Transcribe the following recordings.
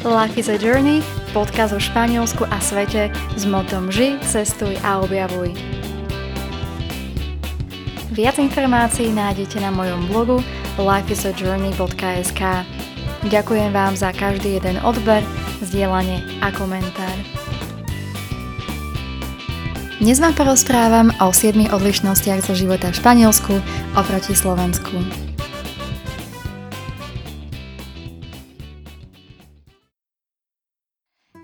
Life is a Journey, podcast o Španielsku a svete s motom Ži, cestuj a objavuj. Viac informácií nájdete na mojom blogu lifeisajourney.sk Ďakujem vám za každý jeden odber, zdieľanie a komentár. Dnes vám porozprávam o 7 odlišnostiach zo života v Španielsku oproti Slovensku.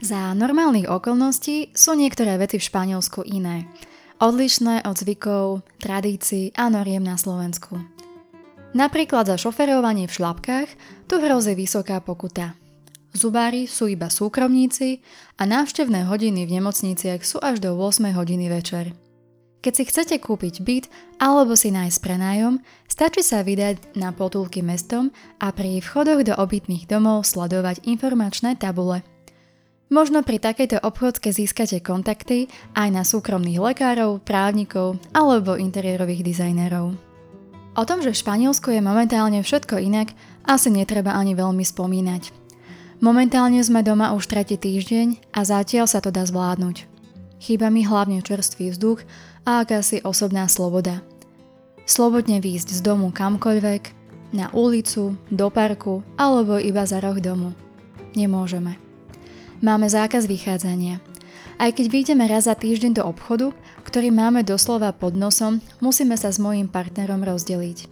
Za normálnych okolností sú niektoré veci v Španielsku iné. Odlišné od zvykov, tradícií a noriem na Slovensku. Napríklad za šoferovanie v šlapkách tu hrozí vysoká pokuta. Zubári sú iba súkromníci a návštevné hodiny v nemocniciach sú až do 8 hodiny večer. Keď si chcete kúpiť byt alebo si nájsť prenájom, stačí sa vydať na potulky mestom a pri vchodoch do obytných domov sledovať informačné tabule – Možno pri takejto obchodke získate kontakty aj na súkromných lekárov, právnikov alebo interiérových dizajnerov. O tom, že v Španielsku je momentálne všetko inak, asi netreba ani veľmi spomínať. Momentálne sme doma už tretí týždeň a zatiaľ sa to dá zvládnuť. Chýba mi hlavne čerstvý vzduch a akási osobná sloboda. Slobodne výjsť z domu kamkoľvek, na ulicu, do parku alebo iba za roh domu. Nemôžeme. Máme zákaz vychádzania. Aj keď vyjdeme raz za týždeň do obchodu, ktorý máme doslova pod nosom, musíme sa s mojím partnerom rozdeliť.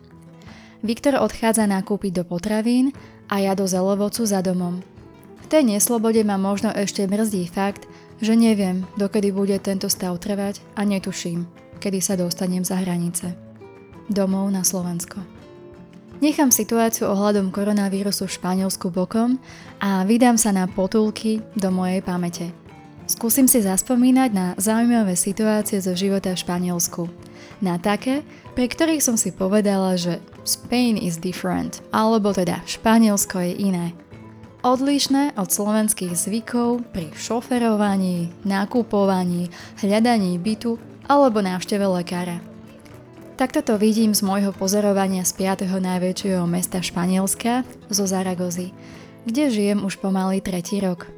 Viktor odchádza nakúpiť do potravín a ja do zelovocu za domom. V tej neslobode ma možno ešte mrzdí fakt, že neviem, dokedy bude tento stav trvať a netuším, kedy sa dostanem za hranice. Domov na Slovensko. Nechám situáciu ohľadom koronavírusu v Španielsku bokom a vydám sa na potulky do mojej pamäte. Skúsim si zaspomínať na zaujímavé situácie zo života v Španielsku. Na také, pre ktorých som si povedala, že Spain is different, alebo teda Španielsko je iné. Odlišné od slovenských zvykov pri šoferovaní, nakupovaní, hľadaní bytu alebo návšteve lekára. Takto to vidím z môjho pozorovania z 5. najväčšieho mesta Španielska, zo Zaragozy, kde žijem už pomaly tretí rok.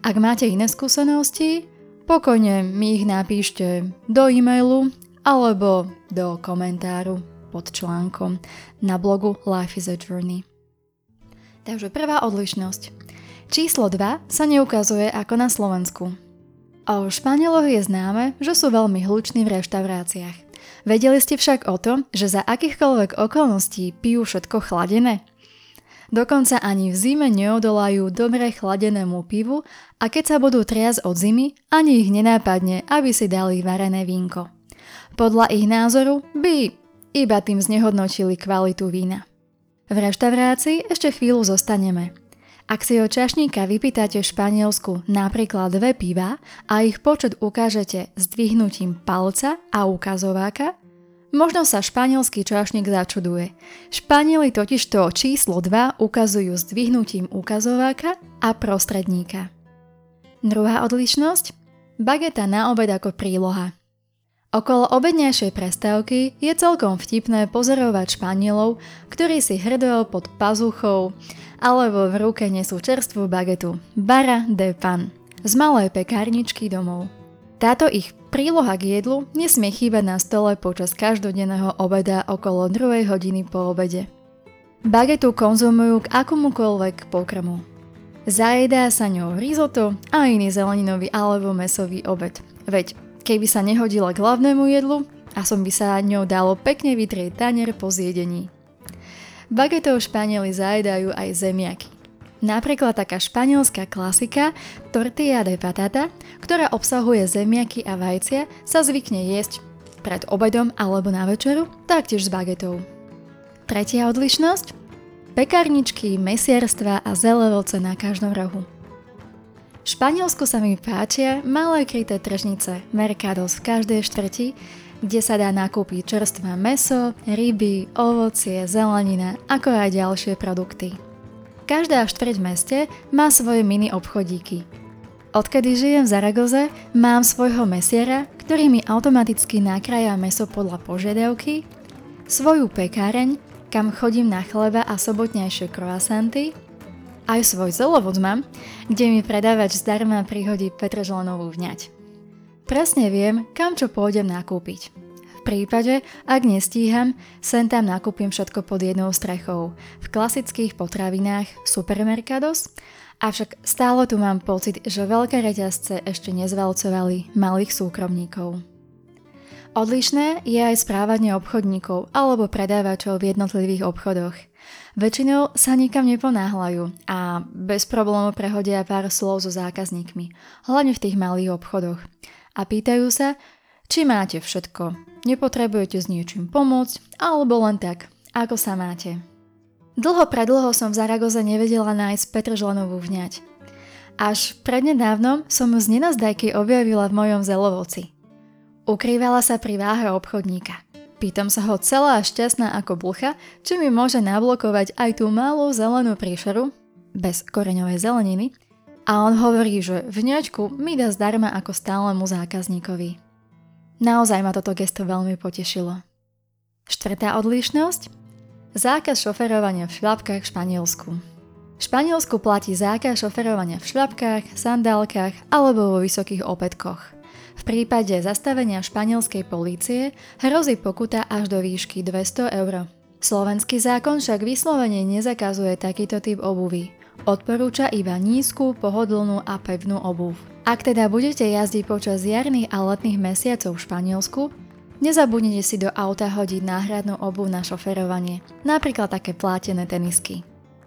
Ak máte iné skúsenosti, pokojne mi ich napíšte do e-mailu alebo do komentáru pod článkom na blogu Life is a Journey. Takže prvá odlišnosť. Číslo 2 sa neukazuje ako na Slovensku. O Španieloch je známe, že sú veľmi hluční v reštauráciách. Vedeli ste však o tom, že za akýchkoľvek okolností pijú všetko chladené? Dokonca ani v zime neodolajú dobre chladenému pivu a keď sa budú triaz od zimy, ani ich nenápadne, aby si dali varené vínko. Podľa ich názoru by iba tým znehodnotili kvalitu vína. V reštaurácii ešte chvíľu zostaneme. Ak si od čašníka vypýtate v Španielsku napríklad dve piva a ich počet ukážete zdvihnutím palca a ukazováka, možno sa španielský čašník začuduje. Španieli totiž to číslo 2 ukazujú zdvihnutím ukazováka a prostredníka. Druhá odlišnosť? Bageta na obed ako príloha. Okolo obednejšej prestávky je celkom vtipné pozorovať Španielov, ktorí si hrdo pod pazuchou alebo v ruke nesú čerstvú bagetu bara de pan z malej pekárničky domov. Táto ich príloha k jedlu nesmie chýbať na stole počas každodenného obeda okolo 2 hodiny po obede. Bagetu konzumujú k akomukoľvek pokrmu. Zajedá sa ňou risotto a iný zeleninový alebo mesový obed. Veď keby sa nehodila k hlavnému jedlu a som by sa ňou dalo pekne vytrieť tanier po zjedení. Bagetou Španieli zajedajú aj zemiaky. Napríklad taká španielská klasika tortilla de patata, ktorá obsahuje zemiaky a vajcia, sa zvykne jesť pred obedom alebo na večeru, taktiež s bagetou. Tretia odlišnosť? Pekárničky, mesierstva a zelevoce na každom rohu. Španielsku sa mi páčia malé kryté tržnice, mercados v každej štvrti, kde sa dá nakúpiť čerstvé meso, ryby, ovocie, zelenina, ako aj ďalšie produkty. Každá štvrť v meste má svoje mini obchodíky. Odkedy žijem v Zaragoze, mám svojho mesiera, ktorý mi automaticky nakrája meso podľa požiadavky, svoju pekáreň, kam chodím na chleba a sobotnejšie croissanty Aj svoj zelovod kde mi predávač zdarma prihodí petržlenovú vňať. Presne viem, kam čo pôjdem nakúpiť. V prípade, ak nestíham, sem tam nakúpim všetko pod jednou strechou. V klasických potravinách Supermercados, avšak stále tu mám pocit, že veľké reťazce ešte nezvalcovali malých súkromníkov. Odlišné je aj správanie obchodníkov alebo predávačov v jednotlivých obchodoch. Väčšinou sa nikam neponáhľajú a bez problémov prehodia pár slov so zákazníkmi, hlavne v tých malých obchodoch. A pýtajú sa, či máte všetko, nepotrebujete s niečím pomôcť, alebo len tak, ako sa máte. Dlho predlho som v Zaragoze nevedela nájsť Petržlenovú vňať. Až prednedávnom som ju z nenazdajky objavila v mojom zelovoci. Ukrývala sa pri váhe obchodníka. Pýtam sa ho celá šťastná ako blcha, či mi môže nablokovať aj tú malú zelenú príšeru, bez koreňovej zeleniny, a on hovorí, že vňačku mi dá zdarma ako stálemu zákazníkovi. Naozaj ma toto gesto veľmi potešilo. Štvrtá odlišnosť? Zákaz šoferovania v šľapkách v Španielsku. V Španielsku platí zákaz šoferovania v šľapkách, sandálkach alebo vo vysokých opätkoch. V prípade zastavenia španielskej polície hrozí pokuta až do výšky 200 eur. Slovenský zákon však vyslovene nezakazuje takýto typ obuvy. Odporúča iba nízku, pohodlnú a pevnú obuv. Ak teda budete jazdiť počas jarných a letných mesiacov v Španielsku, nezabudnite si do auta hodiť náhradnú obu na šoferovanie, napríklad také plátené tenisky.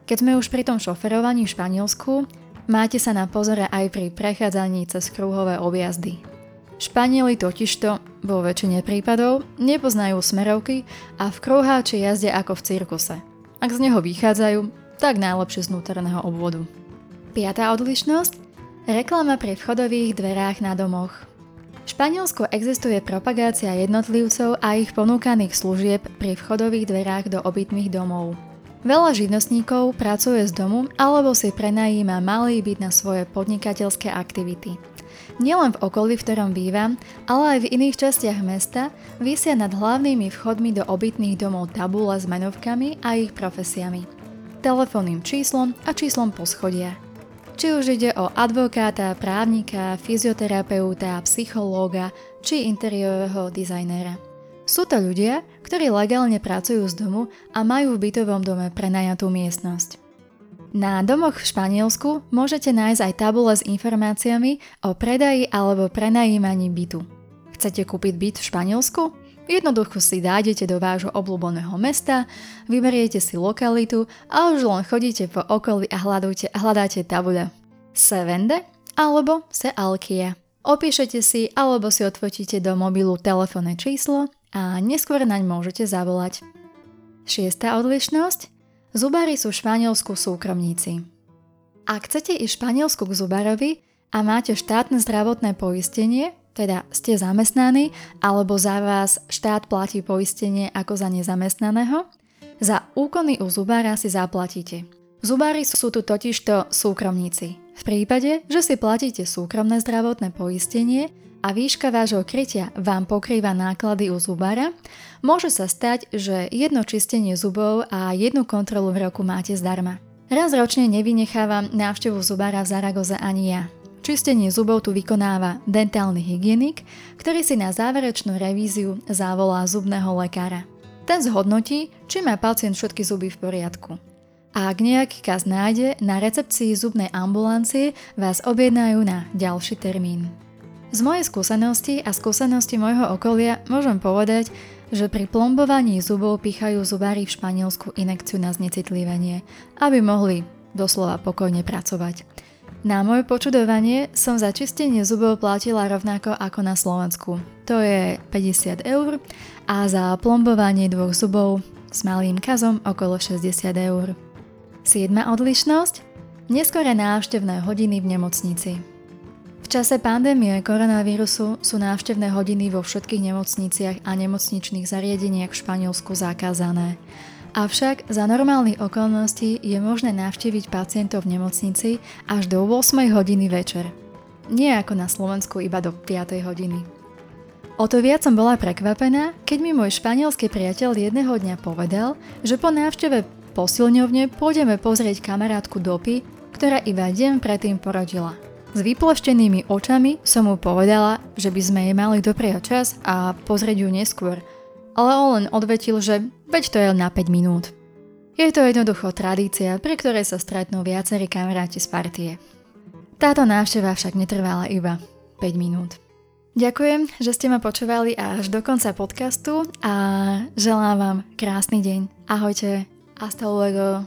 Keď sme už pri tom šoferovaní v Španielsku, máte sa na pozore aj pri prechádzaní cez kruhové objazdy. Španieli totižto, vo väčšine prípadov, nepoznajú smerovky a v kruháči jazdia ako v cirkuse. Ak z neho vychádzajú, tak najlepšie z vnútorného obvodu. Piatá odlišnosť Reklama pri vchodových dverách na domoch. V Španielsku existuje propagácia jednotlivcov a ich ponúkaných služieb pri vchodových dverách do obytných domov. Veľa živnostníkov pracuje z domu alebo si prenajíma malý byt na svoje podnikateľské aktivity. Nielen v okolí, v ktorom bývam, ale aj v iných častiach mesta vysia nad hlavnými vchodmi do obytných domov tabule s menovkami a ich profesiami. Telefónnym číslom a číslom poschodia. Či už ide o advokáta, právnika, fyzioterapeuta, psychológa či interiérového dizajnéra. Sú to ľudia, ktorí legálne pracujú z domu a majú v bytovom dome prenajatú miestnosť. Na domoch v Španielsku môžete nájsť aj tabule s informáciami o predaji alebo prenajímaní bytu. Chcete kúpiť byt v Španielsku? Jednoducho si dájdete do vášho obľúbeného mesta, vyberiete si lokalitu a už len chodíte po okolí a hľadáte, hľadáte tabule. Se vende alebo se alkia. Opíšete si alebo si odfotíte do mobilu telefónne číslo a neskôr naň môžete zavolať. Šiestá odlišnosť. Zubári sú v Španielsku súkromníci. Ak chcete ísť Španielsku k zubárovi a máte štátne zdravotné poistenie, teda ste zamestnaní, alebo za vás štát platí poistenie ako za nezamestnaného, za úkony u zubára si zaplatíte. Zubári sú tu totižto súkromníci. V prípade, že si platíte súkromné zdravotné poistenie a výška vášho krytia vám pokrýva náklady u zubára, môže sa stať, že jedno čistenie zubov a jednu kontrolu v roku máte zdarma. Raz ročne nevynechávam návštevu zubára v Zaragoze ani ja. Čistenie zubov tu vykonáva dentálny hygienik, ktorý si na záverečnú revíziu zavolá zubného lekára. Ten zhodnotí, či má pacient všetky zuby v poriadku. A ak nejaký kaz nájde, na recepcii zubnej ambulancie vás objednajú na ďalší termín. Z mojej skúsenosti a skúsenosti môjho okolia môžem povedať, že pri plombovaní zubov pichajú zubári v Španielsku inekciu na znecitlivenie, aby mohli doslova pokojne pracovať. Na moje počudovanie som za čistenie zubov platila rovnako ako na Slovensku. To je 50 eur a za plombovanie dvoch zubov s malým kazom okolo 60 eur. 7. odlišnosť Neskore návštevné hodiny v nemocnici. Čase pandémie koronavírusu sú návštevné hodiny vo všetkých nemocniciach a nemocničných zariadeniach v Španielsku zakázané. Avšak za normálnych okolností je možné navštíviť pacientov v nemocnici až do 8 hodiny večer. Nie ako na Slovensku iba do 5 hodiny. O to viac som bola prekvapená, keď mi môj španielský priateľ jedného dňa povedal, že po návšteve posilňovne pôjdeme pozrieť kamarátku dopy ktorá iba deň predtým porodila. S vyploštenými očami som mu povedala, že by sme jej mali doprieť čas a pozrieť ju neskôr, ale on len odvetil, že veď to je na 5 minút. Je to jednoducho tradícia, pri ktorej sa stretnú viacerí kamaráti z partie. Táto návšteva však netrvala iba 5 minút. Ďakujem, že ste ma počúvali až do konca podcastu a želám vám krásny deň. Ahojte, hasta luego.